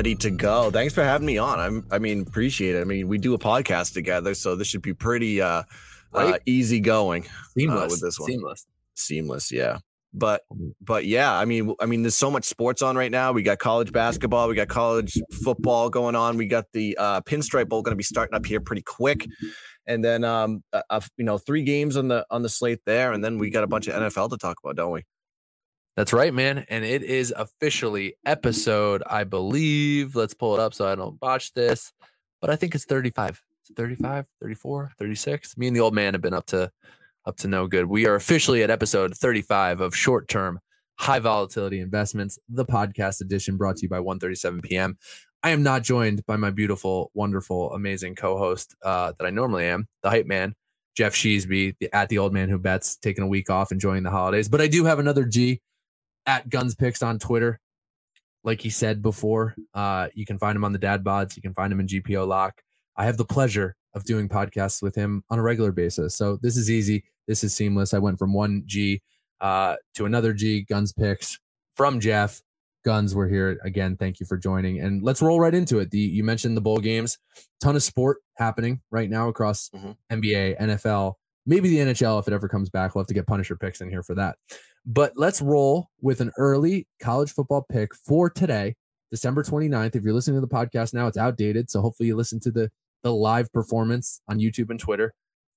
ready to go. Thanks for having me on. I'm, I mean, appreciate it. I mean, we do a podcast together, so this should be pretty uh, right? uh easy going. Seamless uh, with this one. Seamless. Seamless. Yeah. But but yeah, I mean, I mean, there's so much sports on right now. We got college basketball, we got college football going on. We got the uh, Pinstripe Bowl going to be starting up here pretty quick, and then um, uh, you know, three games on the on the slate there, and then we got a bunch of NFL to talk about, don't we? That's right, man. And it is officially episode, I believe. Let's pull it up so I don't botch this. But I think it's 35. It's 35, 34, 36. Me and the old man have been up to up to no good. We are officially at episode 35 of short term high volatility investments, the podcast edition brought to you by 137 PM. I am not joined by my beautiful, wonderful, amazing co-host uh, that I normally am, the hype man, Jeff Sheesby, at the old man who bets, taking a week off, enjoying the holidays. But I do have another G at Guns Picks on Twitter. Like he said before, uh, you can find him on the Dad Bods. You can find him in GPO Lock. I have the pleasure of doing podcasts with him on a regular basis. So this is easy. This is seamless. I went from one G uh, to another G. Guns Picks from Jeff. Guns, we're here again. Thank you for joining, and let's roll right into it. The you mentioned the bowl games, ton of sport happening right now across mm-hmm. NBA, NFL, maybe the NHL if it ever comes back. We'll have to get Punisher picks in here for that. But let's roll with an early college football pick for today, December 29th. If you're listening to the podcast now, it's outdated. So hopefully you listen to the, the live performance on YouTube and Twitter.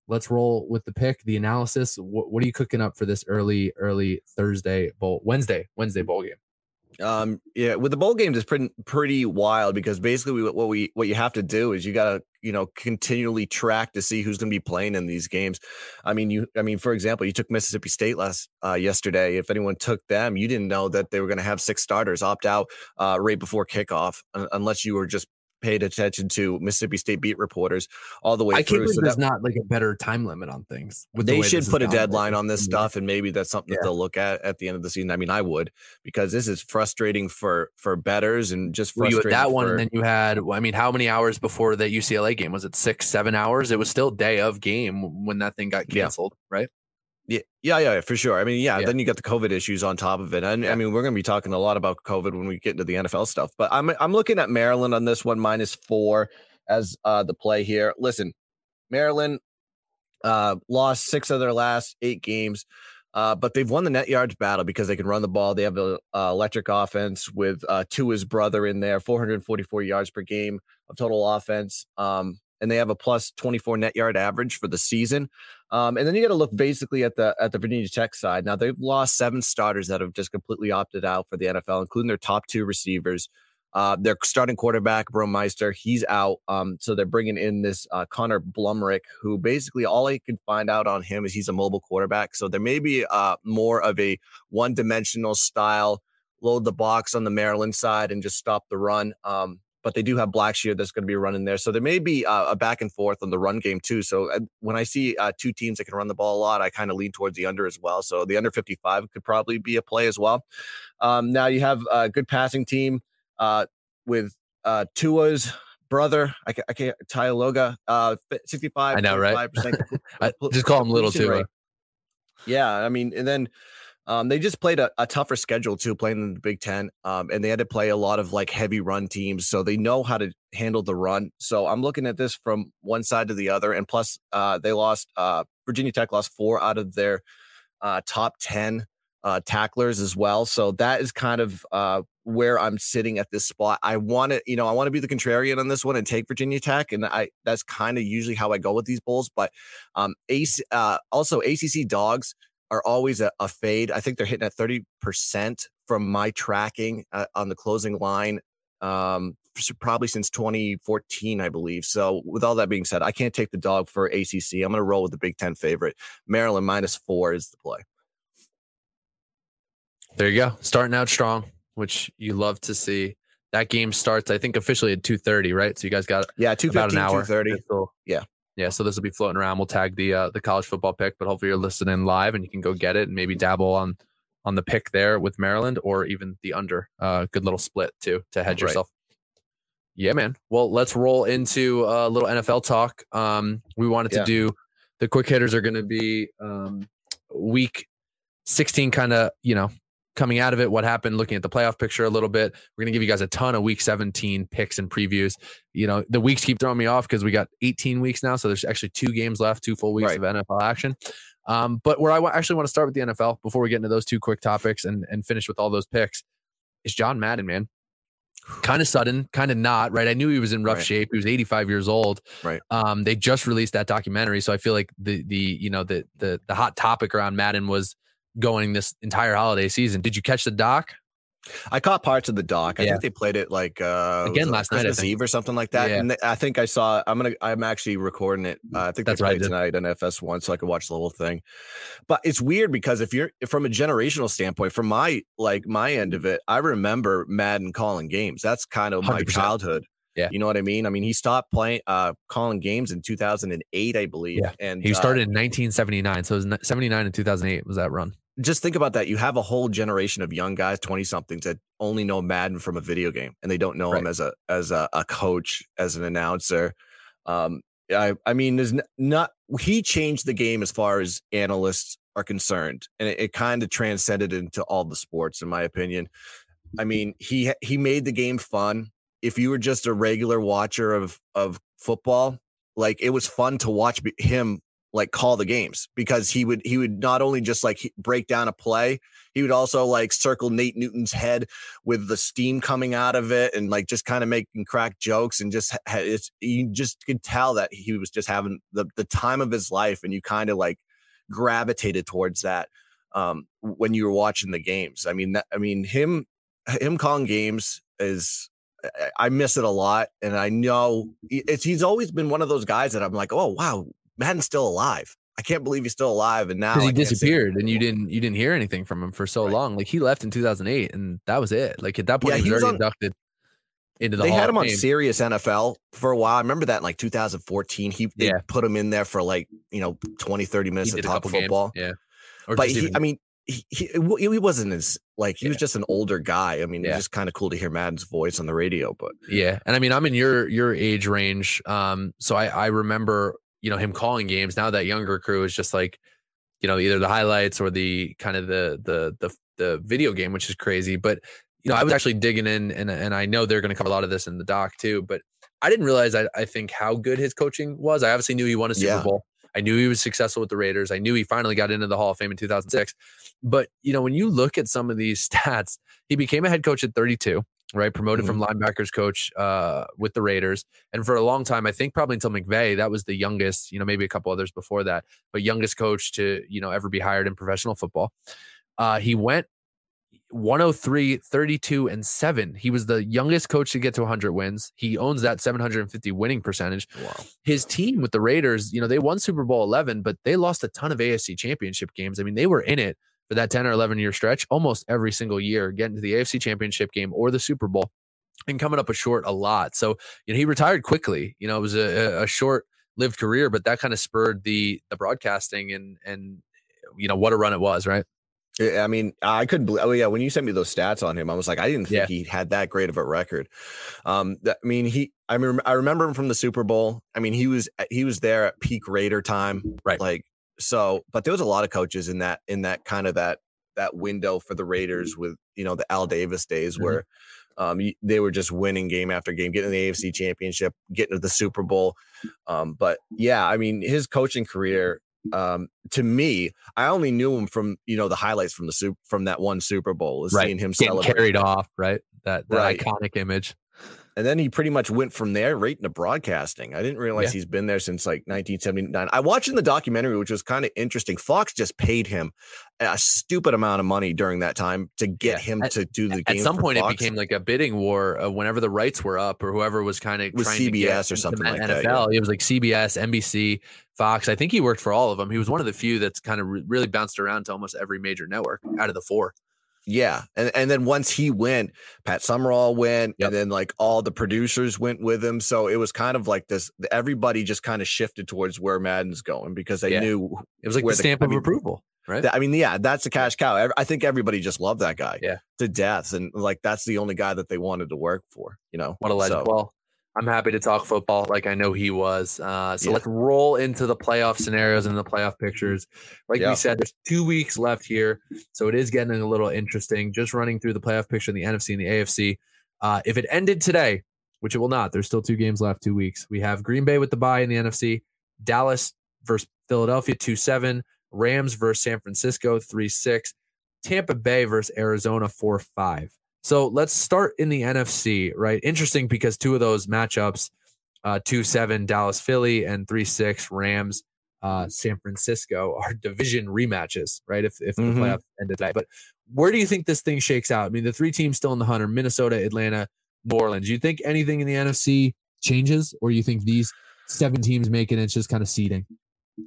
Let's roll with the pick, the analysis. What, what are you cooking up for this early, early Thursday bowl, Wednesday, Wednesday bowl game? Um, yeah, with the bowl games, it's pretty pretty wild because basically we, what we what you have to do is you got to you know continually track to see who's going to be playing in these games. I mean, you I mean, for example, you took Mississippi State last uh, yesterday. If anyone took them, you didn't know that they were going to have six starters opt out uh, right before kickoff, unless you were just paid attention to Mississippi State beat reporters all the way I through. Can't so there's not like a better time limit on things. they the should put a deadline on this stuff, and maybe that's something yeah. that they'll look at at the end of the season. I mean, I would because this is frustrating for for betters and just frustrating. Well, that for, one, and then you had. I mean, how many hours before the UCLA game was it? Six, seven hours. It was still day of game when that thing got canceled, yeah. right? Yeah, yeah, yeah, for sure. I mean, yeah, yeah, then you got the COVID issues on top of it. And yeah. I mean, we're going to be talking a lot about COVID when we get into the NFL stuff. But I'm I'm looking at Maryland on this one minus 4 as uh the play here. Listen, Maryland uh lost 6 of their last 8 games. Uh, but they've won the net yards battle because they can run the ball. They have an uh, electric offense with uh, Tua's brother in there, 444 yards per game of total offense. Um, and they have a plus 24 net yard average for the season. Um, and then you got to look basically at the at the Virginia Tech side. Now they've lost seven starters that have just completely opted out for the NFL, including their top two receivers. Uh, their starting quarterback, Burmeister, he's out. Um, so they're bringing in this uh, Connor Blumrick, who basically all I can find out on him is he's a mobile quarterback. So there may be uh, more of a one dimensional style, load the box on the Maryland side and just stop the run. Um, but they do have Blackshear that's going to be running there. So there may be uh, a back and forth on the run game too. So uh, when I see uh, two teams that can run the ball a lot, I kind of lean towards the under as well. So the under 55 could probably be a play as well. Um, now you have a good passing team uh, with uh, Tua's brother. I, I can't Taulia, uh, 65. I know, right? Just call him little Tua. Yeah, I mean, and then um, they just played a, a, tougher schedule too, playing in the Big Ten, um, and they had to play a lot of like heavy run teams, so they know how to handle the run. So I'm looking at this from one side to the other, and plus, uh, they lost. Uh, Virginia Tech lost four out of their uh, top ten uh, tacklers as well. So that is kind of uh, where I'm sitting at this spot. I want to, you know, I want to be the contrarian on this one and take Virginia Tech, and I that's kind of usually how I go with these bowls. But um, AC, uh, also ACC dogs are always a, a fade. I think they're hitting at 30% from my tracking uh, on the closing line. Um, probably since 2014, I believe. So, with all that being said, I can't take the dog for ACC. I'm going to roll with the Big Ten favorite. Maryland minus four is the play. There you go, starting out strong, which you love to see. That game starts, I think, officially at 2:30, right? So you guys got yeah, two about an hour. 2:30. Yeah, yeah, so this will be floating around. We'll tag the uh, the college football pick, but hopefully you're listening live and you can go get it and maybe dabble on on the pick there with Maryland or even the under. Uh, good little split too to hedge right. yourself. Yeah, man. Well, let's roll into a little NFL talk. Um, we wanted yeah. to do the quick hitters are going to be um, week 16 kind of, you know, coming out of it, what happened, looking at the playoff picture a little bit. We're going to give you guys a ton of week 17 picks and previews. You know, the weeks keep throwing me off because we got 18 weeks now. So there's actually two games left, two full weeks right. of NFL action. Um, but where I w- actually want to start with the NFL before we get into those two quick topics and, and finish with all those picks is John Madden, man. Kind of sudden, kind of not, right? I knew he was in rough right. shape. He was 85 years old. Right. Um, they just released that documentary. So I feel like the the you know the the the hot topic around Madden was going this entire holiday season. Did you catch the doc? I caught parts of the doc. I yeah. think they played it like uh again last Christmas night, Eve or something like that. Yeah. And I think I saw. I'm gonna. I'm actually recording it. Uh, I think that's right tonight on FS1, so I could watch the whole thing. But it's weird because if you're from a generational standpoint, from my like my end of it, I remember Madden calling games. That's kind of my 100%. childhood. Yeah. You know what I mean? I mean, he stopped playing, uh, calling games in 2008, I believe. Yeah. And he started uh, in 1979. So it was 79 and 2008 was that run just think about that. You have a whole generation of young guys, 20 somethings that only know Madden from a video game and they don't know right. him as a as a, a, coach, as an announcer. Um, I I mean, there's not he changed the game as far as analysts are concerned, and it, it kind of transcended into all the sports, in my opinion. I mean, he he made the game fun. If you were just a regular watcher of of football, like it was fun to watch him like call the games because he would he would not only just like break down a play he would also like circle Nate Newton's head with the steam coming out of it and like just kind of making crack jokes and just it's you just could tell that he was just having the the time of his life and you kind of like gravitated towards that um when you were watching the games. I mean that, i mean him him calling games is I miss it a lot, and I know it's he's always been one of those guys that I'm like, oh wow, Madden's still alive. I can't believe he's still alive. And now he disappeared, and you didn't you didn't hear anything from him for so right. long. Like he left in 2008, and that was it. Like at that point, yeah, he was, he was already on, inducted into the. They Hall had him on Sirius NFL for a while. I remember that in like 2014. He they yeah. put him in there for like you know 20, 30 minutes of football. Games. Yeah, or but he, even, I mean, he, he, he wasn't as like he yeah. was just an older guy. I mean, yeah. it's just kind of cool to hear Madden's voice on the radio. But yeah, and I mean, I'm in your your age range, um, so I I remember you know him calling games. Now that younger crew is just like, you know, either the highlights or the kind of the the the the video game, which is crazy. But you know, I was actually digging in, and and I know they're going to cover a lot of this in the doc too. But I didn't realize I, I think how good his coaching was. I obviously knew he won a Super yeah. Bowl. I knew he was successful with the Raiders. I knew he finally got into the Hall of Fame in 2006. But you know, when you look at some of these stats, he became a head coach at 32 right? Promoted mm-hmm. from linebackers coach uh, with the Raiders. And for a long time, I think probably until McVay, that was the youngest, you know, maybe a couple others before that, but youngest coach to, you know, ever be hired in professional football. Uh, he went 103, 32, and 7. He was the youngest coach to get to 100 wins. He owns that 750 winning percentage. Wow. His team with the Raiders, you know, they won Super Bowl 11, but they lost a ton of AFC championship games. I mean, they were in it for that 10 or 11 year stretch almost every single year, getting to the AFC championship game or the Super Bowl and coming up a short a lot. So, you know, he retired quickly. You know, it was a, a short lived career, but that kind of spurred the the broadcasting and and you know what a run it was, right? I mean, I couldn't believe. Oh yeah, when you sent me those stats on him, I was like, I didn't think yeah. he had that great of a record. Um, that, I mean, he. I mean, I remember him from the Super Bowl. I mean, he was he was there at peak Raider time, right? Like so, but there was a lot of coaches in that in that kind of that that window for the Raiders with you know the Al Davis days mm-hmm. where um, they were just winning game after game, getting the AFC Championship, getting to the Super Bowl. Um, but yeah, I mean his coaching career. Um, to me, I only knew him from you know the highlights from the soup from that one Super Bowl, is right. seeing him Getting celebrate. carried off, right? That, that right. iconic image and then he pretty much went from there right into broadcasting. I didn't realize yeah. he's been there since like 1979. I watched in the documentary, which was kind of interesting. Fox just paid him a stupid amount of money during that time to get yeah. him at, to do the game. At some point, Fox. it became like a bidding war. Uh, whenever the rights were up, or whoever was kind of with CBS or something like NFL, that. Yeah. It was like CBS, NBC, Fox. I think he worked for all of them. He was one of the few that's kind of re- really bounced around to almost every major network out of the four. Yeah. And and then once he went, Pat Summerall went, yep. and then like all the producers went with him. So it was kind of like this everybody just kind of shifted towards where Madden's going because they yeah. knew it was like the stamp the, of I mean, approval. Right. I mean, yeah, that's a cash cow. I think everybody just loved that guy yeah. to death. And like that's the only guy that they wanted to work for, you know. What a legend. So, well, I'm happy to talk football like I know he was. Uh, so yeah. let's roll into the playoff scenarios and the playoff pictures. Like yeah. we said, there's two weeks left here. So it is getting a little interesting. Just running through the playoff picture in the NFC and the AFC. Uh, if it ended today, which it will not, there's still two games left, two weeks. We have Green Bay with the bye in the NFC, Dallas versus Philadelphia 2 7, Rams versus San Francisco 3 6, Tampa Bay versus Arizona 4 5. So let's start in the NFC, right? Interesting because two of those matchups, uh, 2 7 Dallas Philly and 3 6 Rams uh, San Francisco, are division rematches, right? If, if mm-hmm. the playoffs ended today. But where do you think this thing shakes out? I mean, the three teams still in the hunter Minnesota, Atlanta, New Orleans. Do you think anything in the NFC changes, or you think these seven teams make it, And it's just kind of seeding?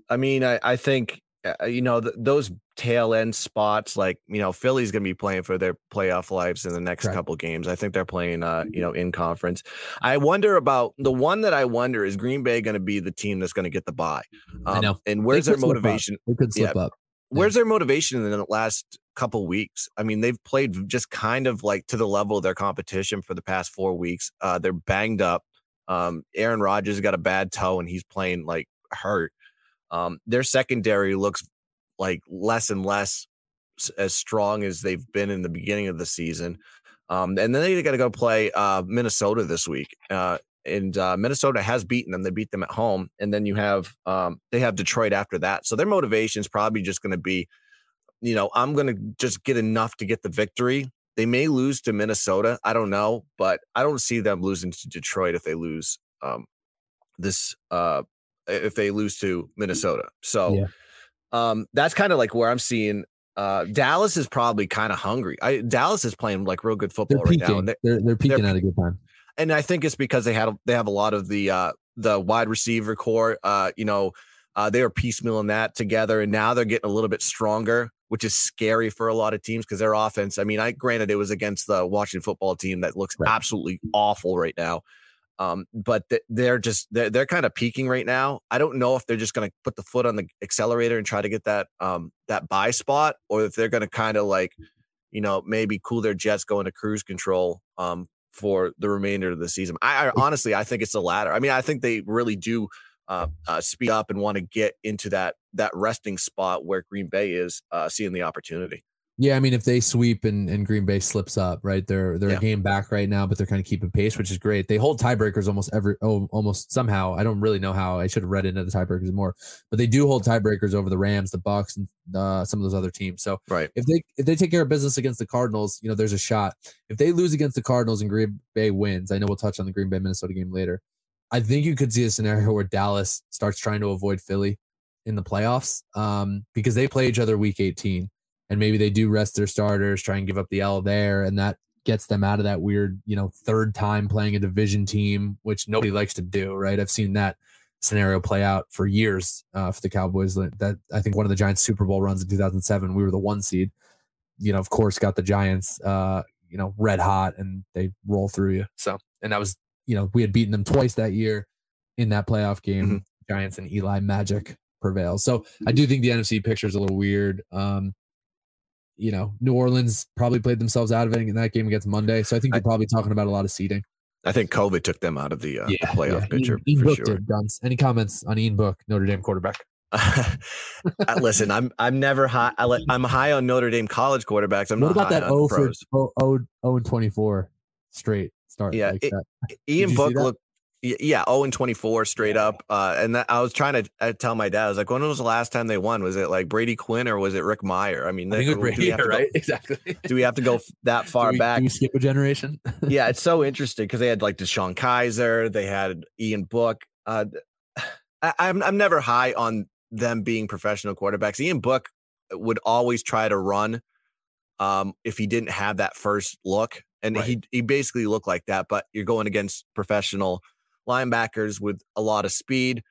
I mean, I, I think uh, you know th- those tail end spots like you know philly's going to be playing for their playoff lives in the next right. couple games. I think they're playing uh you know in conference. I wonder about the one that i wonder is green bay going to be the team that's going to get the bye? Um, I know. and where's their motivation they could slip yeah, up where's their motivation in the last couple weeks? I mean they've played just kind of like to the level of their competition for the past four weeks. Uh they're banged up. Um aaron rodgers got a bad toe and he's playing like hurt um, their secondary looks like less and less as strong as they've been in the beginning of the season. Um, and then they got to go play uh, Minnesota this week. Uh, and uh, Minnesota has beaten them. They beat them at home, and then you have um, they have Detroit after that. So their motivation is probably just going to be, you know, I'm going to just get enough to get the victory. They may lose to Minnesota. I don't know, but I don't see them losing to Detroit if they lose um, this uh, if they lose to Minnesota. So yeah. um, that's kind of like where I'm seeing uh, Dallas is probably kind of hungry. I, Dallas is playing like real good football right now. And they're, they're, they're peaking they're, at a good time. And I think it's because they had they have a lot of the uh, the wide receiver core. Uh, you know, uh, they were piecemealing that together, and now they're getting a little bit stronger, which is scary for a lot of teams because their offense. I mean, I granted it was against the Washington football team that looks right. absolutely awful right now. Um, but they're just they're they're kind of peaking right now. I don't know if they're just going to put the foot on the accelerator and try to get that um that bye spot, or if they're going to kind of like, you know, maybe cool their jets go into cruise control um for the remainder of the season. I, I honestly I think it's the latter. I mean, I think they really do uh, uh, speed up and want to get into that that resting spot where Green Bay is uh, seeing the opportunity. Yeah, I mean, if they sweep and, and Green Bay slips up, right? They're they're yeah. a game back right now, but they're kind of keeping pace, which is great. They hold tiebreakers almost every oh almost somehow. I don't really know how. I should have read into the tiebreakers more, but they do hold tiebreakers over the Rams, the Bucs, and uh, some of those other teams. So right, if they if they take care of business against the Cardinals, you know, there's a shot. If they lose against the Cardinals and Green Bay wins, I know we'll touch on the Green Bay Minnesota game later. I think you could see a scenario where Dallas starts trying to avoid Philly in the playoffs um, because they play each other week 18 and maybe they do rest their starters, try and give up the L there, and that gets them out of that weird, you know, third time playing a division team, which nobody likes to do, right? I've seen that scenario play out for years uh, for the Cowboys. That I think one of the Giants Super Bowl runs in 2007, we were the one seed. You know, of course, got the Giants, uh, you know, red hot, and they roll through you. So, and that was, you know, we had beaten them twice that year in that playoff game. Mm-hmm. Giants and Eli Magic prevails. So I do think the NFC picture is a little weird. Um, you know, New Orleans probably played themselves out of it in that game against Monday. So I think you're probably talking about a lot of seeding. I think COVID took them out of the, uh, yeah, playoff yeah. picture. Ian, Ian Book sure. Any comments on Ian Book, Notre Dame quarterback? Uh, listen, I'm I'm never high. I am high on Notre Dame college quarterbacks. I'm what not about that 0 for 0, 0, 0 and 24 straight start? Yeah, like it, Ian Book looked yeah, 0 and 24 straight up. Uh, and that, I was trying to uh, tell my dad, I was like, when was the last time they won? Was it like Brady Quinn or was it Rick Meyer? I mean, I think Brady, right? Go, exactly. do we have to go that far we, back? Skip a generation? yeah, it's so interesting because they had like DeShone Kizer, they had Ian Book. Uh, I, I'm I'm never high on them being professional quarterbacks. Ian Book would always try to run um, if he didn't have that first look, and right. he he basically looked like that. But you're going against professional linebackers with a lot of speed,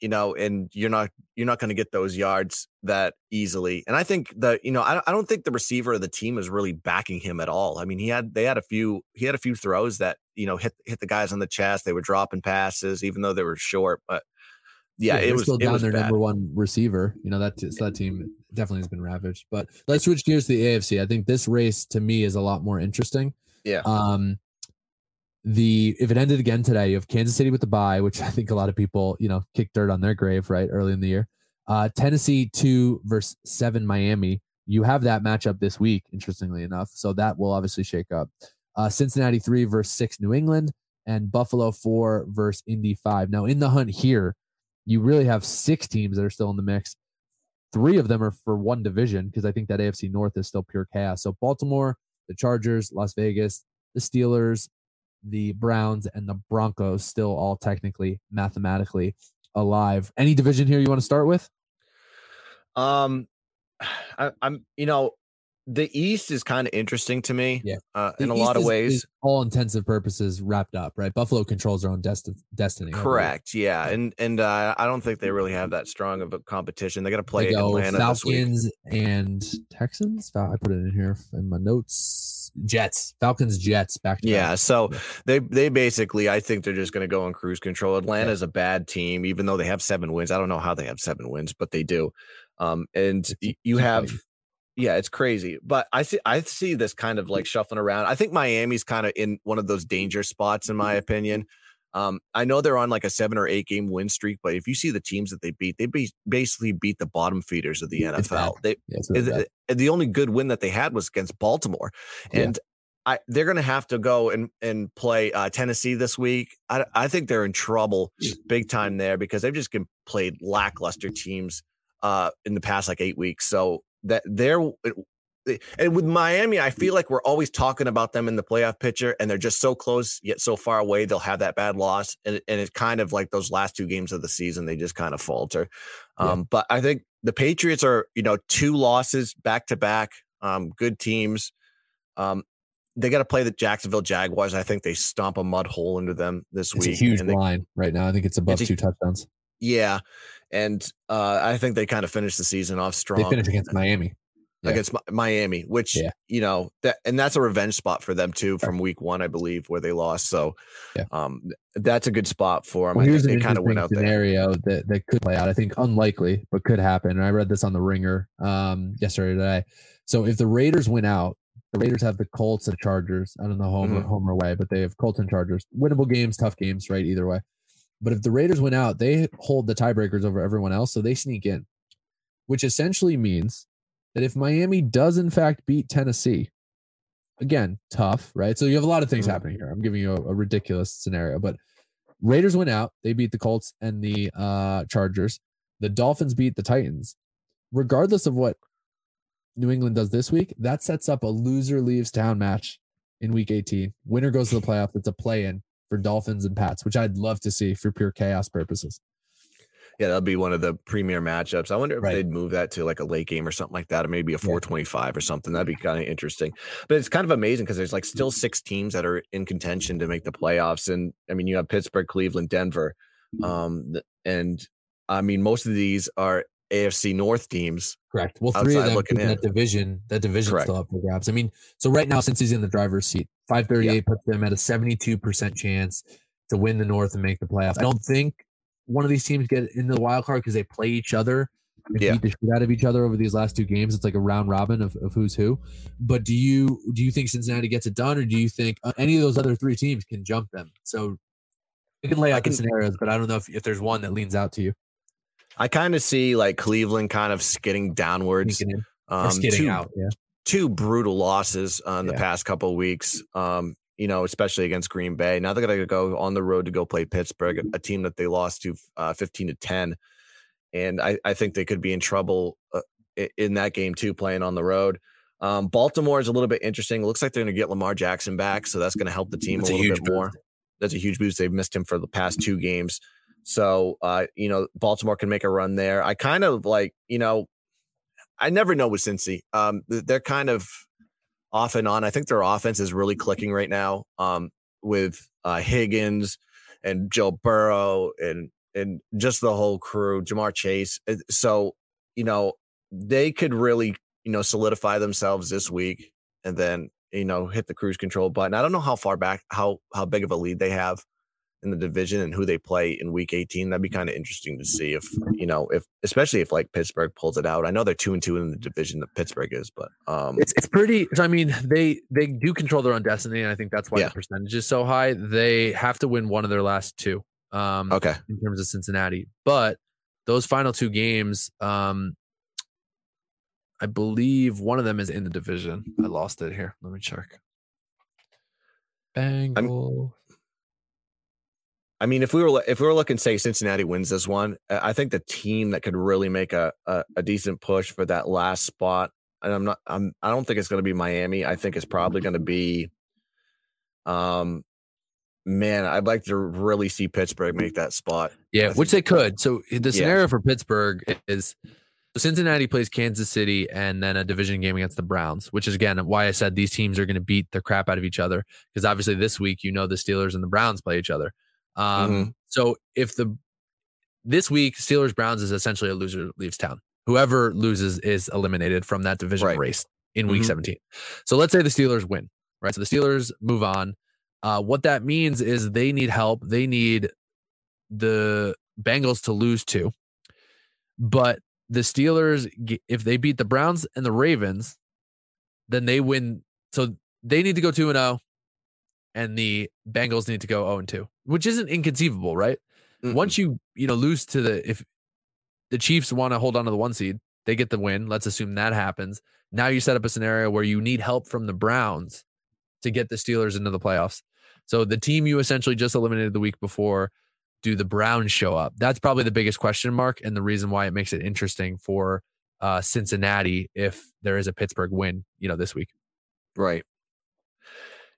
you know, and you're not you're not going to get those yards that easily. And I think the you know I, I don't think the receiver of the team is really backing him at all. I mean, he had they had a few he had a few throws that you know hit hit the guys on the chest. They were dropping passes even though they were short, but. Yeah, yeah it was still down was their bad. number one receiver. You know that that team definitely has been ravaged. But let's switch gears to the AFC. I think this race to me is a lot more interesting. Yeah. Um, the if it ended again today, you have Kansas City with the bye, which I think a lot of people you know kick dirt on their grave right early in the year. Uh, Tennessee two versus seven Miami. You have that matchup this week, interestingly enough. So that will obviously shake up. Uh, Cincinnati three versus six New England, and Buffalo four versus Indy five. Now in the hunt here, you really have six teams that are still in the mix. Three of them are for one division because I think that AFC North is still pure chaos. So Baltimore, the Chargers, Las Vegas, the Steelers, the Browns, and the Broncos still all technically mathematically alive. Any division here you want to start with? Um, I, am you know the East is kind of interesting to me. Yeah, uh, in a East lot of ways, all intensive purposes wrapped up. Right, Buffalo controls their own desti- destiny. Correct. Yeah, and and uh, I don't think they really have that strong of a competition. They got to play Atlanta Falcons and Texans. I put it in here in my notes. Jets, Falcons, Jets. Back to yeah. Back. So they they basically, I think they're just going to go on cruise control. Atlanta is yeah. a bad team, even though they have seven wins. I don't know how they have seven wins, but they do. Um, and you have yeah, it's crazy. But I see I see this kind of like shuffling around. I think Miami's kind of in one of those danger spots, in my mm-hmm. opinion. Um, I know they're on like a seven or eight game win streak, but if you see the teams that they beat, they be, basically beat the bottom feeders of the NFL. They, yeah, really the only good win that they had was against Baltimore, and yeah. I, they're going to have to go and and play uh, Tennessee this week. I, I think they're in trouble big time there because they've just played lackluster teams uh, in the past like eight weeks. So that they're and with Miami, I feel like we're always talking about them in the playoff picture, and they're just so close yet so far away. They'll have that bad loss, and, and it's kind of like those last two games of the season, they just kind of falter. Yeah. Um, but I think the Patriots are, you know, two losses back to back, um, good teams. Um, they got to play the Jacksonville Jaguars. I think they stomp a mud hole into them this it's week. a huge they, line right now. I think it's above it's a, two touchdowns. Yeah, and uh, I think they kind of finished the season off strong. They finished against Miami. Yeah. Against Miami, which yeah. you know that, and that's a revenge spot for them too from week one, I believe, where they lost. So, yeah. um, that's a good spot for them. Well, here's an kind of went out scenario there. that that could play out. I think unlikely, but could happen. And I read this on the Ringer um, yesterday today. So if the Raiders win out, the Raiders have the Colts and Chargers. I don't know home mm-hmm. or home or away, but they have Colts and Chargers. Winnable games, tough games, right? Either way. But if the Raiders win out, they hold the tiebreakers over everyone else, so they sneak in, which essentially means that if Miami does in fact beat Tennessee, again, tough, right? So you have a lot of things mm-hmm. happening here. I'm giving you a, a, ridiculous scenario, but Raiders went out, they beat the Colts and the uh, Chargers. The Dolphins beat the Titans. Regardless of what New England does this week, that sets up a loser leaves town match in week 18. Winner goes to the playoffs. It's a play in for Dolphins and Pats, which I'd love to see for pure chaos purposes. Yeah, that'll be one of the premier matchups. I wonder if right. they'd move that to like a late game or something like that, or maybe a 425 yeah. or something. That'd be kind of interesting. But it's kind of amazing because there's like still six teams that are in contention to make the playoffs. And I mean, you have Pittsburgh, Cleveland, Denver. Um, and I mean, most of these are AFC North teams. Correct. Well, three of them looking in that division. That division Correct. still up for grabs. I mean, so right now, Cincy's in the driver's seat, 538 yeah. puts them at a 72% chance to win the North and make the playoffs. I don't think one of these teams get in the wild card because they play each other and yeah. beat the shit out of each other over these last two games. It's like a round robin of, of who's who. But do you do you think Cincinnati gets it done, or do you think uh, any of those other three teams can jump them? So you can lay out can, the scenarios, but I don't know if, if there's one that leans out to you. I kind of see like Cleveland kind of skidding downwards. Um, skidding two, out, yeah. Two brutal losses uh, yeah. the past couple of weeks. Um, you know, especially against Green Bay. Now they're going to go on the road to go play Pittsburgh, a team that they lost to uh, 15 to 10. And I, I think they could be in trouble uh, in that game too, playing on the road. Um, Baltimore is a little bit interesting. It looks like they're going to get Lamar Jackson back, so that's going to help the team that's a little a bit boost. more. That's a huge boost. They've missed him for the past two games. So, uh, you know, Baltimore can make a run there. I kind of like, you know, I never know with Cincy. Um, they're kind of off and on. I think their offense is really clicking right now. Um, with uh, Higgins and Joe Burrow and and just the whole crew, Ja'Marr Chase. So, you know, they could really, you know, solidify themselves this week and then, you know, hit the cruise control button. I don't know how far back, how how big of a lead they have in the division and who they play in week 18. That'd be kind of interesting to see if, you know, if especially if like Pittsburgh pulls it out. I know they're two and two in the division that Pittsburgh is, but um it's it's pretty I mean, they they do control their own destiny, and I think that's why yeah. the percentage is so high. They have to win one of their last two. Um okay in terms of Cincinnati. But those final two games, um I believe one of them is in the division. I lost it here. Let me check. Bengal. I mean, if we were if we were looking, say Cincinnati wins this one, I think the team that could really make a a, a decent push for that last spot, and I'm not, I'm, I don't think it's going to be Miami. I think it's probably going to be, um, man, I'd like to really see Pittsburgh make that spot. Yeah, which they could. So the scenario yeah. for Pittsburgh is Cincinnati plays Kansas City and then a division game against the Browns, which is again why I said these teams are going to beat the crap out of each other because obviously this week you know the Steelers and the Browns play each other. Um, mm-hmm. So if the this week Steelers Browns is essentially a loser leaves town. Whoever loses is eliminated from that division right. race in week mm-hmm. 17. So let's say the Steelers win, right? So the Steelers move on. Uh, what that means is they need help. They need the Bengals to lose to, but the Steelers, if they beat the Browns and the Ravens, then they win. So they need to go 2 and 0, and the Bengals need to go 0 and 2, which isn't inconceivable, right? mm Once you, you know, lose to the, if the Chiefs want to hold on to the one seed, they get the win. Let's assume that happens. Now you set up a scenario where you need help from the Browns to get the Steelers into the playoffs. So the team you essentially just eliminated the week before do the Browns show up? That's probably the biggest question mark and the reason why it makes it interesting for uh, Cincinnati if there is a Pittsburgh win, you know, this week. Right.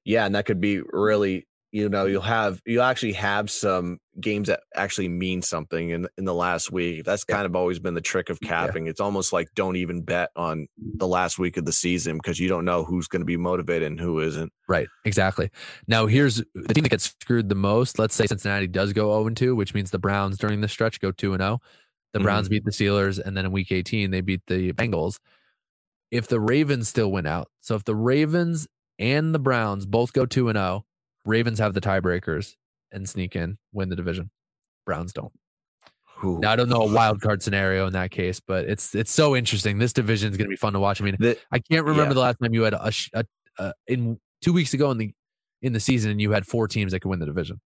Yeah, and that could be really you know you'll have you actually have some games that actually mean something in in the last week. That's kind of always been the trick of capping. Yeah. it's almost like don't even bet on the last week of the season because you don't know who's going to be motivated and who isn't. Right exactly. Now here's the team that gets screwed the most. Let's say cincinnati does go 0 2 which means the browns during the stretch go 2 0 the browns mm-hmm. beat the steelers and then in week 18 they beat the bengals. If the ravens still win out so if the ravens and the browns both go 2 0 Ravens have the tiebreakers and sneak in, win the division. Browns don't. Ooh. Now I don't know a wild card scenario in that case, but it's it's so interesting. This division is going to be fun to watch. I mean, the, I can't remember yeah. the last time you had a, a, a, in two weeks ago in the in the season and you had four teams that could win the division.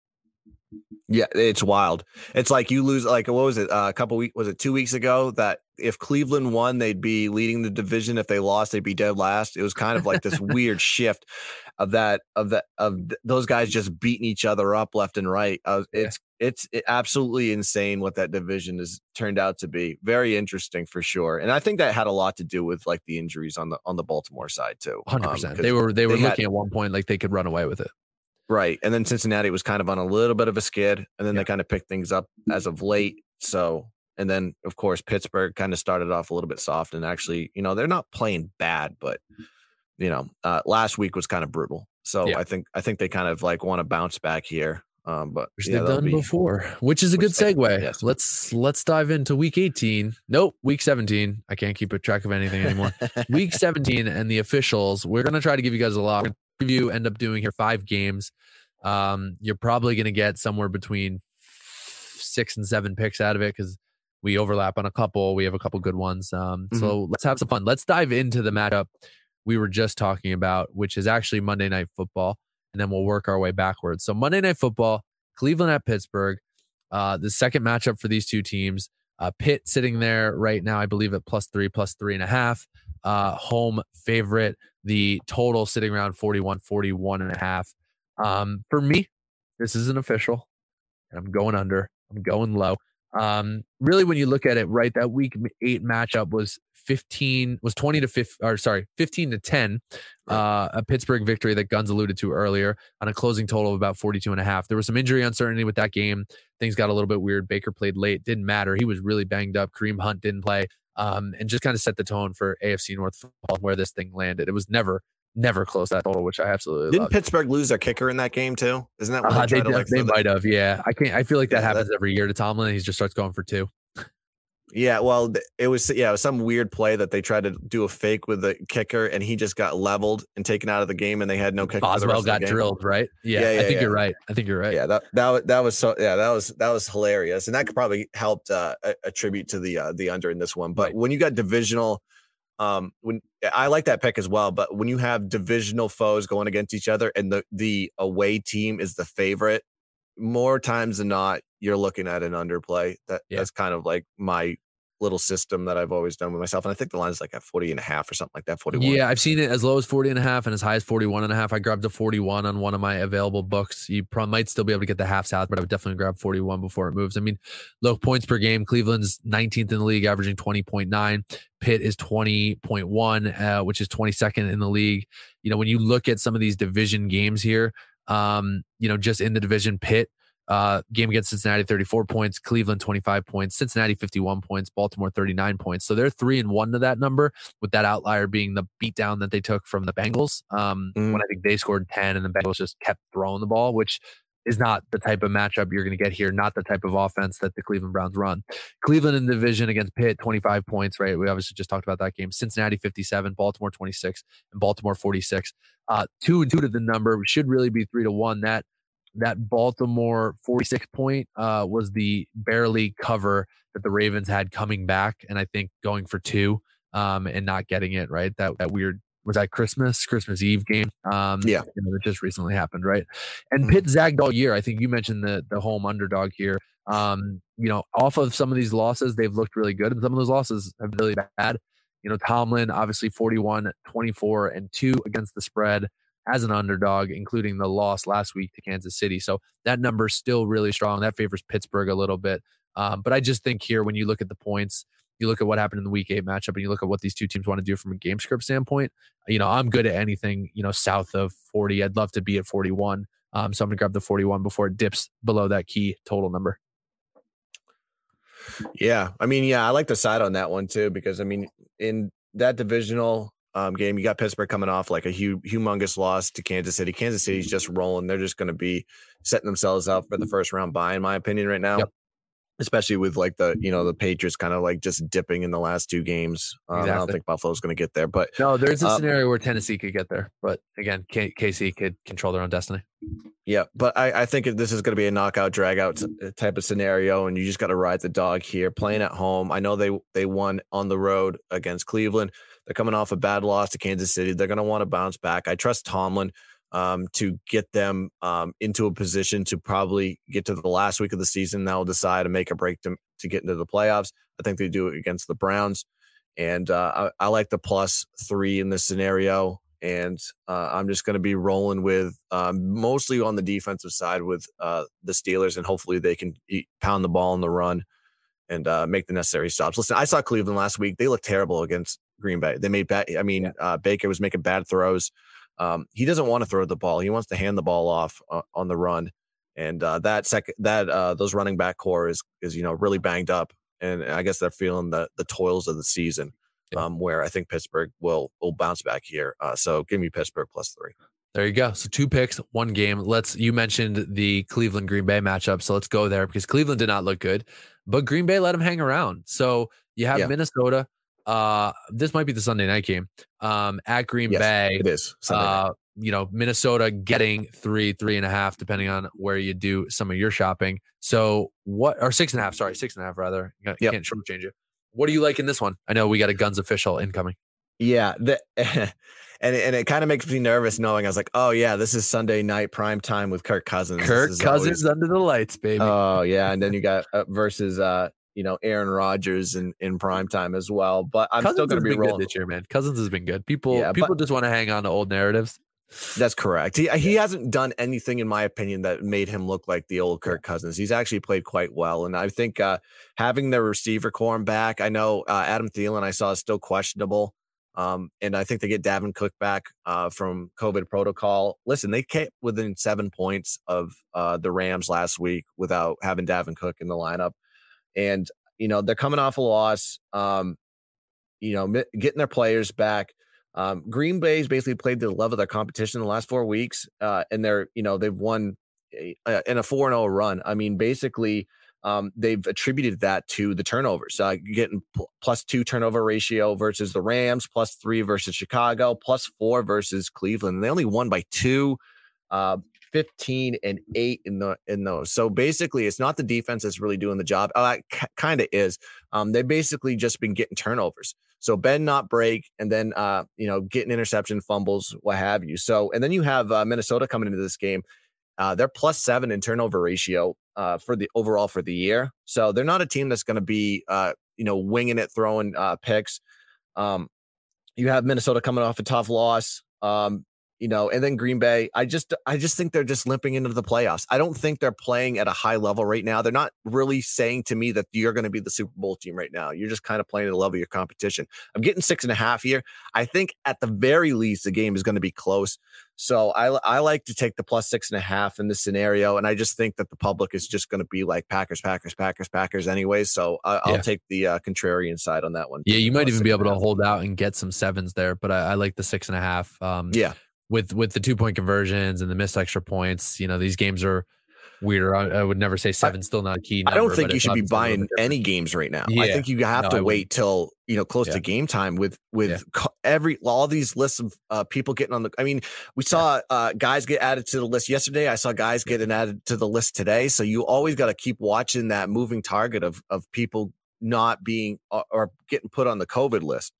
Yeah, it's wild. It's like you lose like what was it? Uh, a couple weeks was it two weeks ago that if Cleveland won, they'd be leading the division. If they lost, they'd be dead last. It was kind of like this weird shift of that of that of th- those guys just beating each other up left and right. Uh, it's yeah. it's it absolutely insane what that division has turned out to be. Very interesting for sure, and I think that had a lot to do with like the injuries on the on the Baltimore side too. Hundred um, percent. They were they were they looking had, at one point like they could run away with it. Right. And then Cincinnati was kind of on a little bit of a skid. And then yeah. they kind of picked things up as of late. So, and then of course, Pittsburgh kind of started off a little bit soft and actually, you know, they're not playing bad, but, you know, uh, last week was kind of brutal. So yeah. I think, I think they kind of like want to bounce back here. Um, but which yeah, they've done be, before, which is a good segue. Yes. Let's let's dive into week 18. Nope, week 17. I can't keep a track of anything anymore. week 17 and the officials. We're gonna try to give you guys a lot preview, end up doing here five games. Um, you're probably going to get somewhere between six and seven picks out of it because we overlap on a couple. We have a couple good ones. Um, mm-hmm. So let's have some fun. Let's dive into the matchup we were just talking about, which is actually Monday Night Football, and then we'll work our way backwards. So Monday Night Football, Cleveland at Pittsburgh. Uh, the second matchup for these two teams. Uh, Pitt sitting there right now, I believe at plus three, plus three and a half. Uh, home favorite. The total sitting around 41, 41 and a half. Um, for me, this isn't official. and I'm going under. I'm going low. Um, really, when you look at it, right, that week eight matchup was 15, was 20 to 15, or sorry, 15 to 10, uh, a Pittsburgh victory that Guns alluded to earlier on a closing total of about 42 and a half. There was some injury uncertainty with that game. Things got a little bit weird. Baker played late, didn't matter. He was really banged up. Kareem Hunt didn't play um, and just kind of set the tone for AFC North football where this thing landed. It was never, never close that total, which I absolutely didn't. Loved. Pittsburgh lose their kicker in that game too? Isn't that what uh, they, they, like they might have? Yeah, I can't. I feel like that yeah, happens that, every year to Tomlin. He just starts going for two. Yeah, well, it was yeah, it was some weird play that they tried to do a fake with the kicker, and he just got leveled and taken out of the game, and they had no kicker. Boswell got drilled, right? Yeah, yeah, yeah I think yeah. you're right. I think you're right. Yeah, that that that was so yeah, that was that was hilarious, and that could probably helped uh, attribute to the uh, the under in this one. But right. when you got divisional, um, when I like that pick as well, but when you have divisional foes going against each other, and the the away team is the favorite, more times than not, you're looking at an underplay. That yeah. that's kind of like my little system that I've always done with myself. And I think the line is like at 40 and a half or something like that. 41. Yeah, I've seen it as low as 40 and a half and as high as 41 and a half. I grabbed a 41 on one of my available books. You probably might still be able to get the half south, but I would definitely grab 41 before it moves. I mean, low points per game. Cleveland's 19th in the league, averaging 20.9. Pitt is 20.1, uh, which is 22nd in the league. You know, when you look at some of these division games here, um, you know, just in the division, Pitt uh, game against Cincinnati, 34 points. Cleveland, 25 points. Cincinnati, 51 points. Baltimore, 39 points. So they're three and one to that number, with that outlier being the beatdown that they took from the Bengals. Um, mm. When I think they scored 10 and the Bengals just kept throwing the ball, which is not the type of matchup you're going to get here, not the type of offense that the Cleveland Browns run. Cleveland in the division against Pitt, 25 points, right? We obviously just talked about that game. Cincinnati, 57, Baltimore, 26, and Baltimore, 46. Uh, two and two to the number. Should really be three to one. That that Baltimore 46 point uh, was the barely cover that the Ravens had coming back, and I think going for two um, and not getting it right. That that weird was that Christmas Christmas Eve game. Um, yeah, you know, that just recently happened, right? And mm-hmm. Pitt zagged all year. I think you mentioned the the home underdog here. Um, you know, off of some of these losses, they've looked really good, and some of those losses have been really bad. You know, Tomlin obviously 41, 24, and two against the spread as an underdog, including the loss last week to Kansas City. So that number is still really strong. That favors Pittsburgh a little bit. Um, but I just think here, when you look at the points, you look at what happened in the week eight matchup and you look at what these two teams want to do from a game script standpoint, you know, I'm good at anything, you know, south of 40. I'd love to be at 41. Um, so I'm going to grab the 41 before it dips below that key total number. Yeah. I mean, yeah, I like the side on that one too, because I mean, in that divisional um, game. You got Pittsburgh coming off like a huge, humongous loss to Kansas City. Kansas City's just rolling. They're just going to be setting themselves up for the first round bye, in my opinion, right now. Yep. Especially with like the you know the Patriots kind of like just dipping in the last two games. Um, exactly. I don't think Buffalo's going to get there, but no, there's a um, scenario where Tennessee could get there, but again, K- KC could control their own destiny. Yeah, but I, I think this is going to be a knockout, drag out uh, type of scenario, and you just got to ride the dog here. Playing at home, I know they they won on the road against Cleveland they're coming off a bad loss to Kansas City. They're going to want to bounce back. I trust Tomlin um, to get them um, into a position to probably get to the last week of the season. They'll decide to make a break to, to get into the playoffs. I think they do it against the Browns. And uh, I, I, like the plus three in this scenario. And uh, I'm just going to be rolling with um, mostly on the defensive side with uh, the Steelers, and hopefully they can eat, pound the ball on the run and uh, make the necessary stops. Listen, I saw Cleveland last week. They looked terrible against Green Bay. They made bad. I mean, yeah. uh, Baker was making bad throws. Um, he doesn't want to throw the ball. He wants to hand the ball off uh, on the run. And uh, that second, that uh, those running back core is is you know really banged up, and I guess they're feeling the the toils of the season. Yeah. Um, where I think Pittsburgh will will bounce back here. Uh, so give me Pittsburgh plus three. There you go. So two picks, one game. Let's. You mentioned the Cleveland Green Bay matchup, so let's go there because Cleveland did not look good, but Green Bay let them hang around. So you have yeah. Minnesota uh this might be the Sunday night game um at Green yes, Bay. It is. uh, you know, Minnesota getting three, three and a half, depending on where you do some of your shopping. So what or six and a half, sorry, six and a half rather. You yep. can't shortchange it. What do you like in this one? I know we got a guns official incoming. Yeah. The, and and it kind of makes me nervous knowing I was like, oh yeah, this is Sunday night prime time with Kirk Cousins. Kirk Cousins always, under the lights, baby. Oh yeah, and then you got uh, versus uh you know Aaron Rodgers in in prime time as well. But I'm Cousins still going to be rolling this year, man. Cousins has been good. People yeah, people just want to hang on to old narratives. That's correct. He he hasn't done anything, in my opinion, that made him look like the old Kirk Cousins. He's actually played quite well, and I think uh, having the receiver core back. I know uh, Adam Thielen I saw is still questionable, um, and I think they get Dalvin Cook back uh, from COVID protocol. Listen, they came within seven points of uh, the Rams last week without having Dalvin Cook in the lineup and you know they're coming off a loss. Um, you know, getting their players back. Um, Green Bay's basically played the level of their competition in the last four weeks, uh, and they're you know they've won a, in a four and zero oh run. I mean, basically, um, they've attributed that to the turnovers. Uh, getting pl- plus two turnover ratio versus the Rams, plus three versus Chicago, plus four versus Cleveland. And they only won by two. Uh, 15 and 8 in the in those. So basically it's not the defense that's really doing the job. Oh, it c- kind of is. Um they basically just been getting turnovers. So bend not break and then uh you know getting interception fumbles what have you. So and then you have uh, Minnesota coming into this game. Uh they're plus 7 in turnover ratio uh for the overall for the year. So they're not a team that's going to be uh you know winging it throwing uh picks. Um you have Minnesota coming off a tough loss. Um, you know, and then Green Bay. I just I just think they're just limping into the playoffs. I don't think they're playing at a high level right now. They're not really saying to me that you're going to be the Super Bowl team right now. You're just kind of playing at the level of your competition. I'm getting six and a half here. I think at the very least the game is going to be close. So I I like to take the plus six and a half in this scenario, and I just think that the public is just going to be like Packers, Packers, Packers, Packers, anyways. So I, will Yeah. take the uh, contrarian side on that one. Yeah, you might even be able to hold out and get some sevens there, but I, I like the six and a half. Um, Yeah, with with the two point conversions and the missed extra points, you know these games are weirder. I, I would never say seven's still not a key. I don't think you should be obviously a little buying any games right now. I think you have No, to wait till you know close Yeah. to game time with with Yeah. every all these lists of uh, people getting on the. I mean, we saw uh, guys get added to the list yesterday. I saw guys getting added to the list today. So you always got to keep watching that moving target of of people not being or, or getting put on the COVID list.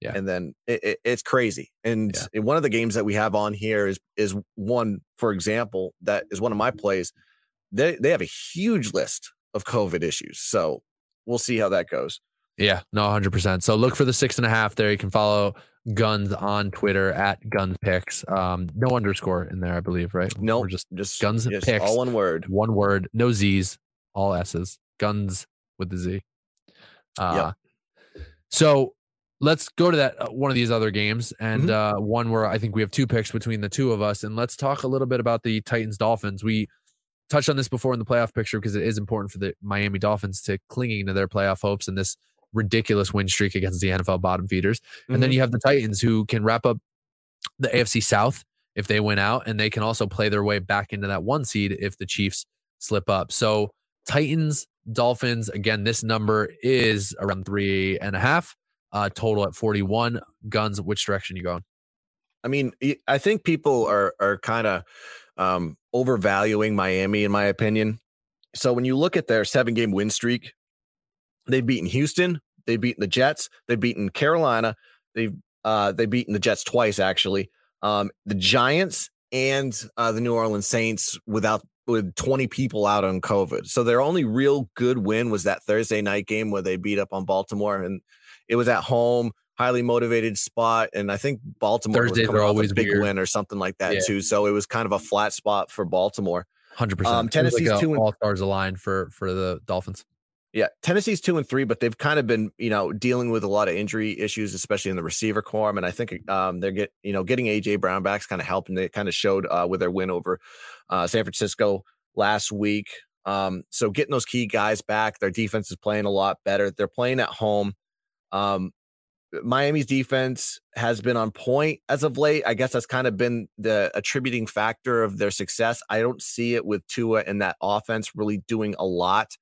Yeah. And then it, it, it's crazy. And Yeah. one of the games that we have on here is is one, for example, that is one of my plays. They they have a huge list of COVID issues. So we'll see how that goes. Yeah, no, hundred percent. So look for the six and a half there. You can follow Guns on Twitter at Guns Picks. Um, no underscore in there, I believe, right? No, We're just just Guns just picks. all one word. one word, no Z's, all S's. Guns with the Z. Uh, So let's go to that uh, one of these other games and uh, one where I think we have two picks between the two of us, and let's talk a little bit about the Titans Dolphins. We touched on this before in the playoff picture because it is important for the Miami Dolphins to clinging to their playoff hopes and this ridiculous win streak against the NFL bottom feeders. And then you have the Titans who can wrap up the AFC South if they win out, and they can also play their way back into that one seed if the Chiefs slip up. So Titans, Dolphins, again, this number is around three and a half, uh, total at 41. Guns, which direction you going? I mean, I think people are are kind of um, overvaluing Miami, in my opinion. So when you look at their seven game win streak, they've beaten Houston, they've beaten the Jets, they've beaten Carolina, they've uh, they've beaten the Jets twice actually, um, the Giants and uh, the New Orleans Saints without with 20 people out on COVID. So their only real good win was that Thursday night game where they beat up on Baltimore, and it was at home highly motivated spot. And I think Baltimore was Thursdays coming are always a big weird. win or something like that Yeah. too. So it was kind of a flat spot for Baltimore. 100%. Um, Tennessee's two and- all stars aligned for for the Dolphins. Yeah, Tennessee's two and three, but they've kind of been, you know, dealing with a lot of injury issues, especially in the receiver corps. And I think um, they're get, you know, getting AJ Brown back's kind of helping. They kind of showed uh, with their win over uh, San Francisco last week. Um, so getting those key guys back, their defense is playing a lot better. They're playing at home. Um, Miami's defense has been on point as of late. I guess that's kind of been the attributing factor of their success. I don't see it with Tua and that offense really doing a lot.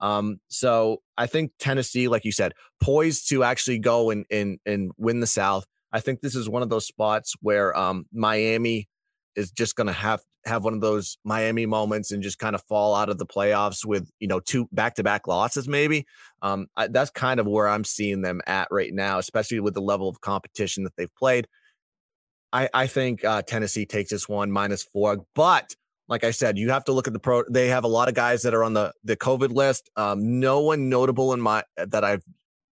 Um, so I think Tennessee, like you said, poised to actually go and and and win the South. I think this is one of those spots where um, Miami is just going to have have one of those Miami moments and just kind of fall out of the playoffs with you know two back to back losses. Maybe um, I, that's kind of where I'm seeing them at right now, especially with the level of competition that they've played. I I think uh, Tennessee takes this one minus four, but like I said, you have to look at the pro. They have a lot of guys that are on the the COVID list. Um, no one notable in my that I've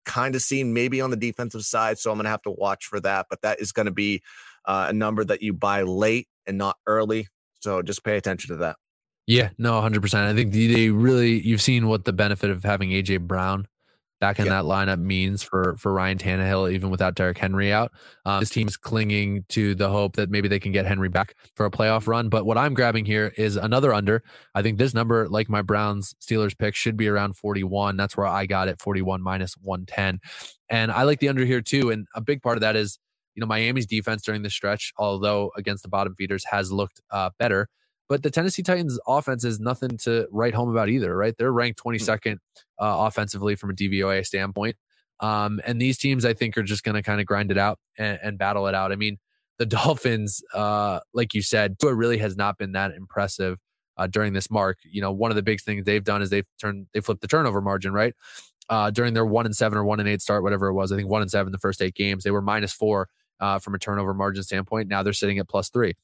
kind of seen maybe on the defensive side. So I'm gonna have to watch for that. But that is going to be uh, a number that you buy late and not early. So just pay attention to that. Yeah, no, 100%. I think they really, you've seen what the benefit of having AJ Brown back in Yeah. that lineup means for for Ryan Tannehill, even without Derrick Henry out. Um, this team's clinging to the hope that maybe they can get Henry back for a playoff run. But what I'm grabbing here is another under. I think this number, like my Browns Steelers pick, should be around 41. That's where I got it 41 minus 110. And I like the under here too. And a big part of that is, you know, Miami's defense during the stretch, although against the bottom feeders, has looked uh, better. But the Tennessee Titans offense is nothing to write home about either, right? They're ranked 22nd uh, offensively from a DVOA standpoint. Um, and these teams, I think, are just going to kind of grind it out and, and, battle it out. I mean, the Dolphins, uh, like you said, Tua really has not been that impressive uh, during this mark. You know, one of the big things they've done is they've turned, they flipped the turnover margin, right? Uh, during their one and seven or one and eight start, whatever it was, I think one and seven the first eight games, they were minus four uh, from a turnover margin standpoint. Now they're sitting at plus three.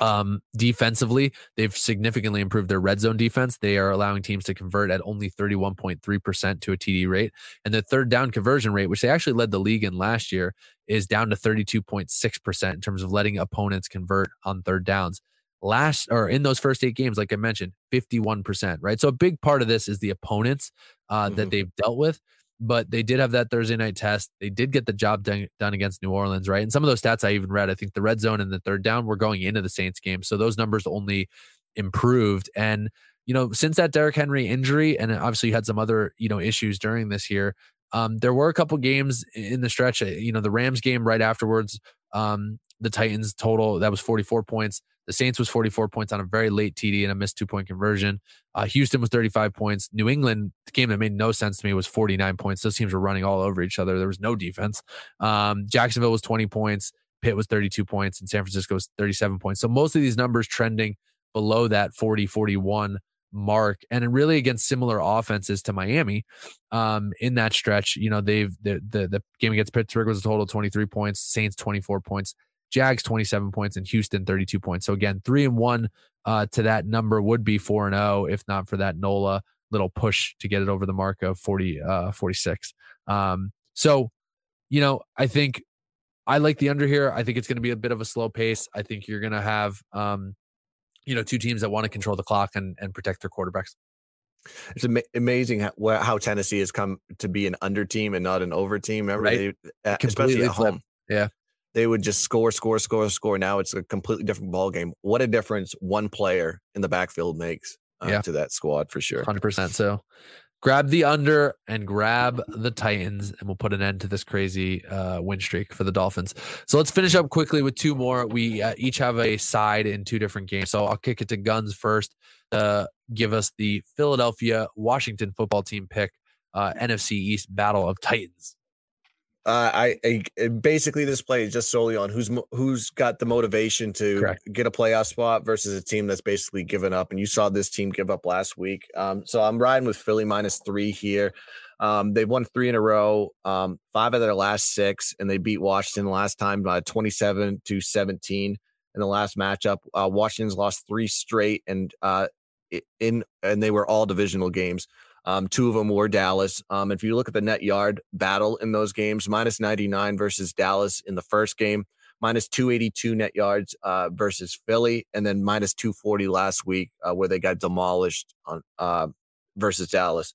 Um, defensively, they've significantly improved their red zone defense. They are allowing teams to convert at only 31.3% to a TD rate. And the third down conversion rate, which they actually led the league in last year, is down to 32.6% in terms of letting opponents convert on third downs. Last or in those first eight games, like I mentioned, 51%, right? So a big part of this is the opponents uh, mm-hmm. that they've dealt with but they did have that Thursday night test. They did get the job done, done against New Orleans, right? And some of those stats I even read, I think the red zone and the third down were going into the Saints game. So those numbers only improved. And, you know, since that Derrick Henry injury, and obviously you had some other, you know, issues during this year, um, there were a couple games in the stretch, uh, you know, the Rams game right afterwards, um, the Titans total, that was 44 points. The Saints was 44 points on a very late TD and a missed two point conversion. Uh, Houston was 35 points. New England, the game that made no sense to me, was 49 points. Those teams were running all over each other. There was no defense. Um, Jacksonville was 20 points. Pitt was 32 points, and San Francisco was 37 points. So most of these numbers trending below that 40 41 mark and really against similar offenses to Miami um, in that stretch. You know, they've the, the, the game against Pittsburgh was a total of 23 points, Saints 24 points. Jags 27 points and Houston 32 points. So again, three and one uh, to that number would be four and zero oh, if not for that Nola little push to get it over the mark of 40 uh, 46. Um, so you know, I think I like the under here. I think it's going to be a bit of a slow pace. I think you're going to have um, you know two teams that want to control the clock and and protect their quarterbacks. It's am- amazing how, how, Tennessee has come to be an under team and not an over team. Remember, right? they, especially at home. Yeah, they would just score, score, score, score. Now it's a completely different ball game. What a difference one player in the backfield makes uh, yeah. to that squad for sure. Hundred percent. So grab the under and grab the Titans, and we'll put an end to this crazy uh, win streak for the Dolphins. So let's finish up quickly with two more. We uh, each have a side in two different games. So I'll kick it to Guns first. to give us the Philadelphia Washington football team pick, uh, NFC East Battle of Titans. Uh, I, I, basically this play is just solely on who's who's got the motivation to Correct. get a playoff spot versus a team that's basically given up. And you saw this team give up last week. Um, so I'm riding with Philly minus three here. Um, they've won three in a row, um, five of their last six, and they beat Washington last time by 27 to 17 in the last matchup. Uh, Washington's lost three straight, and uh, in and they were all divisional games. Um, two of them were Dallas. Um, if you look at the net yard battle in those games, minus 99 versus Dallas in the first game, minus 282 net yards uh, versus Philly, and then minus 240 last week uh, where they got demolished on uh, versus Dallas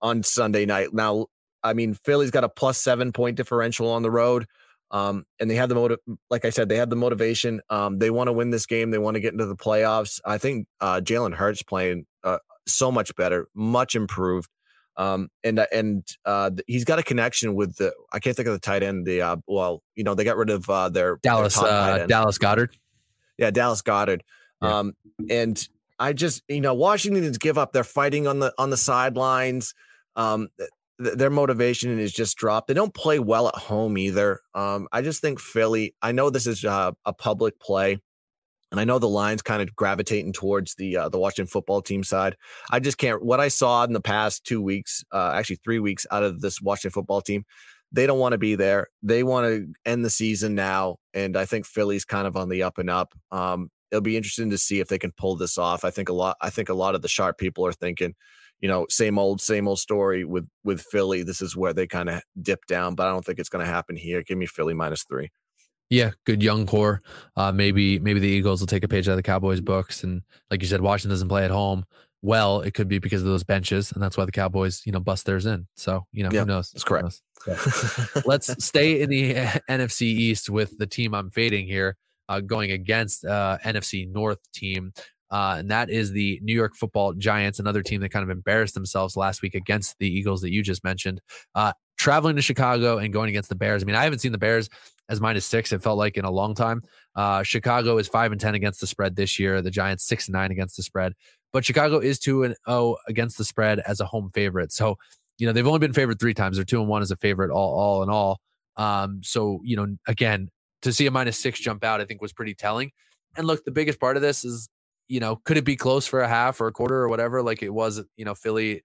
on Sunday night. Now, I mean, Philly's got a plus seven point differential on the road. Um, and they have the motive, like I said, they have the motivation. Um, they want to win this game. They want to get into the playoffs. I think uh, Jalen Hurts playing uh, so much better, much improved. Um, and uh, and uh, he's got a connection with the I can't think of the tight end. The uh, well, you know, they got rid of uh, their Dallas their uh, Dallas Goedert. Yeah, Dallas Goedert. Yeah. Um, and I just you know Washington's give up. They're fighting on the on the sidelines. Um, th- their motivation is just dropped. They don't play well at home either. Um, I just think Philly. I know this is a, a public play. And I know the line's kind of gravitating towards the uh, the Washington football team side. I just can't. What I saw in the past two weeks, uh, actually three weeks out of this Washington football team, they don't want to be there. They want to end the season now, and I think Philly's kind of on the up and up. Um, it'll be interesting to see if they can pull this off. I think a lot. I think a lot of the sharp people are thinking, you know, same old, same old story with with Philly. This is where they kind of dip down, but I don't think it's going to happen here. Give me Philly minus three. Yeah, good young core. Uh, maybe maybe the Eagles will take a page out of the Cowboys' books, and like you said, Washington doesn't play at home. Well, it could be because of those benches, and that's why the Cowboys, you know, bust theirs in. So you know, yeah, who knows? That's correct. Let's stay in the NFC East with the team I'm fading here, uh, going against uh, NFC North team. Uh, and that is the New York Football Giants, another team that kind of embarrassed themselves last week against the Eagles that you just mentioned. Uh, traveling to Chicago and going against the Bears. I mean, I haven't seen the Bears as minus six. It felt like in a long time. Uh, Chicago is five and ten against the spread this year. The Giants six and nine against the spread, but Chicago is two and zero against the spread as a home favorite. So you know they've only been favored three times. They're two and one as a favorite all all in all. Um, so you know again to see a minus six jump out, I think was pretty telling. And look, the biggest part of this is you know could it be close for a half or a quarter or whatever like it was you know Philly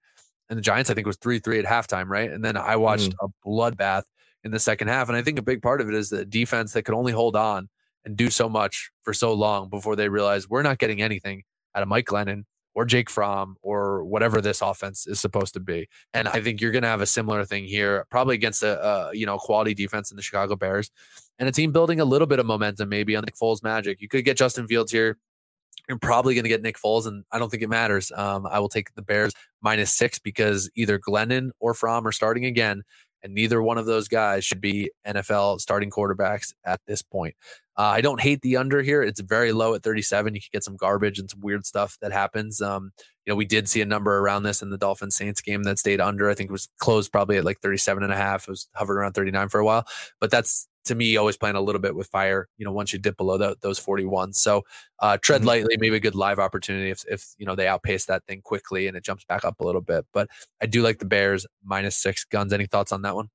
and the Giants I think was three three at halftime right, and then I watched mm. a bloodbath in the second half. And I think a big part of it is the defense that could only hold on and do so much for so long before they realize we're not getting anything out of Mike Glennon or Jake Fromm or whatever this offense is supposed to be. And I think you're going to have a similar thing here, probably against a, a, you know quality defense in the Chicago Bears and a team building a little bit of momentum maybe on Nick Foles magic. You could get Justin Fields here. You're probably going to get Nick Foles, and I don't think it matters. Um, I will take the Bears minus six because either Glennon or Fromm are starting again, and neither one of those guys should be NFL starting quarterbacks at this point. Uh, I don't hate the under here. It's very low at 37. You can get some garbage and some weird stuff that happens. Um, you know, we did see a number around this in the Dolphin Saints game that stayed under. I think it was closed probably at like 37 and a half. It was hovered around 39 for a while, but that's to me always playing a little bit with fire you know once you dip below the, those 41 so uh, tread mm-hmm. lightly maybe a good live opportunity if, if you know they outpace that thing quickly and it jumps back up a little bit but i do like the bears minus six guns any thoughts on that one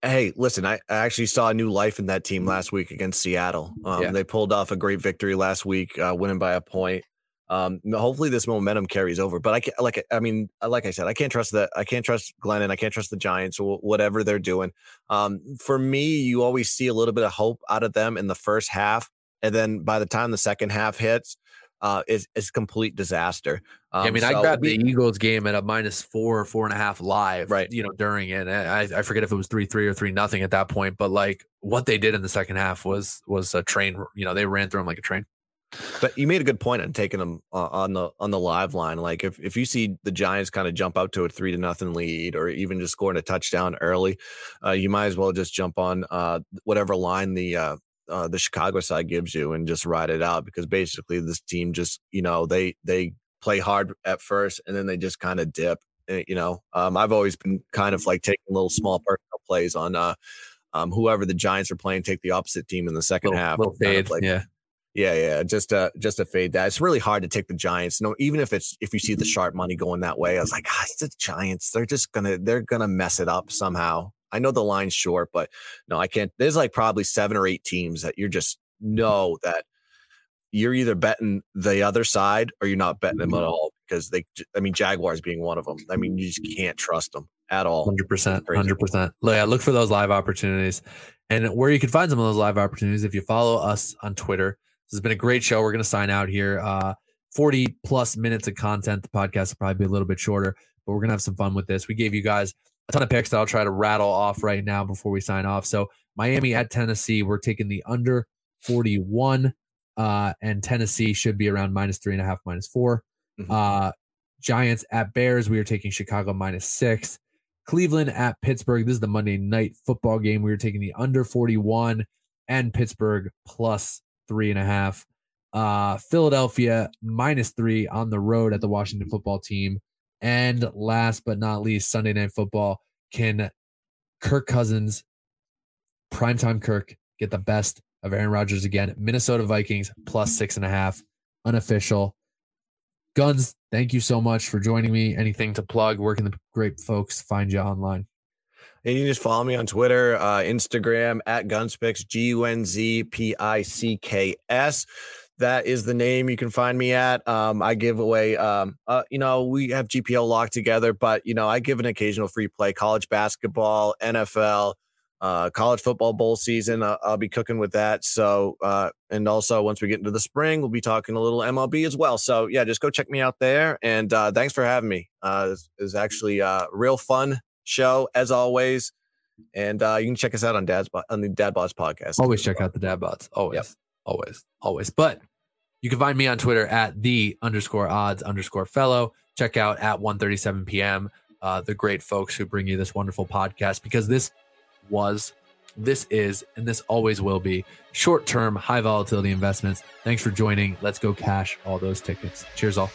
Hey, listen, I, actually saw a new life in that team last week against Seattle. Um, yeah. They pulled off a great victory last week, uh, winning by a point. Um, hopefully this momentum carries over. But I can't, like, I mean, uh, like I said, I can't trust that. I can't trust Glennon. I can't trust the Giants whatever they're doing. Um, for me, you always see a little bit of hope out of them in the first half, and then by the time the second half hits, uh, is is complete disaster. Um, yeah, I um, mean, so I grabbed we, the Eagles game at a minus four, or four and a half live, right? You know, during it, I, I forget if it was three three or three nothing at that point, but like what they did in the second half was was a train. You know, they ran through them like a train. But you made a good point on taking them uh, on the on the live line. Like if, if you see the Giants kind of jump out to a three to nothing lead, or even just scoring a touchdown early, uh, you might as well just jump on uh, whatever line the uh, uh, the Chicago side gives you and just ride it out. Because basically, this team just you know they they play hard at first and then they just kind of dip. Eh, you know, um, I've always been kind of like taking little small personal plays on uh, um, whoever the Giants are playing, take the opposite team in the second little, half. Little fade, like, yeah yeah, yeah, just uh, just to fade that. It's really hard to take the Giants. No, even if it's if you see the sharp money going that way, I was like, ah, it's the Giants. They're just gonna they're gonna mess it up somehow. I know the line's short, but no, I can't. There's like probably seven or eight teams that you're just know that you're either betting the other side or you're not betting them at all because they. I mean, Jaguars being one of them. I mean, you just can't trust them at all. Hundred percent, hundred percent. Yeah, look for those live opportunities, and where you can find some of those live opportunities if you follow us on Twitter this has been a great show. We're going to sign out here. Uh, 40 plus minutes of content. The podcast will probably be a little bit shorter, but we're going to have some fun with this. We gave you guys a ton of picks that I'll try to rattle off right now before we sign off. So, Miami at Tennessee, we're taking the under 41, uh, and Tennessee should be around minus three and a half, minus 4 mm-hmm. Uh, Giants at Bears, we are taking Chicago minus six. Cleveland at Pittsburgh. This is the Monday night football game. We are taking the under 41 and Pittsburgh plus three and a half. Uh, Philadelphia minus three on the road at the Washington football team. And last but not least, Sunday night football. Can Kirk Cousins, primetime Kirk, get the best of Aaron Rodgers again? Minnesota Vikings plus six and a half, unofficial. Guns, thank you so much for joining me. Anything to plug? Where can the great folks find you online? And you can just follow me on Twitter, uh, Instagram at Gunzpicks, G U N Z P I C K S. That is the name you can find me at. Um, I give away, um, uh, you know, we have GPL locked together, but, you know, I give an occasional free play, college basketball, NFL, uh, college football bowl season. Uh, I'll be cooking with that. So, uh, and also once we get into the spring, we'll be talking a little MLB as well. So, yeah, just go check me out there. And uh, thanks for having me. Uh, it's actually uh, real fun show as always. And uh, you can check us out on Dad's on the Dad Bots podcast. Always check out the Dad Bots. Always, yep. always, always. But you can find me on Twitter at the underscore odds underscore fellow. Check out at 1:37 p.m. Uh, the great folks who bring you this wonderful podcast because this was, this is, and this always will be short term, high volatility investments. Thanks for joining. Let's go cash all those tickets. Cheers, all.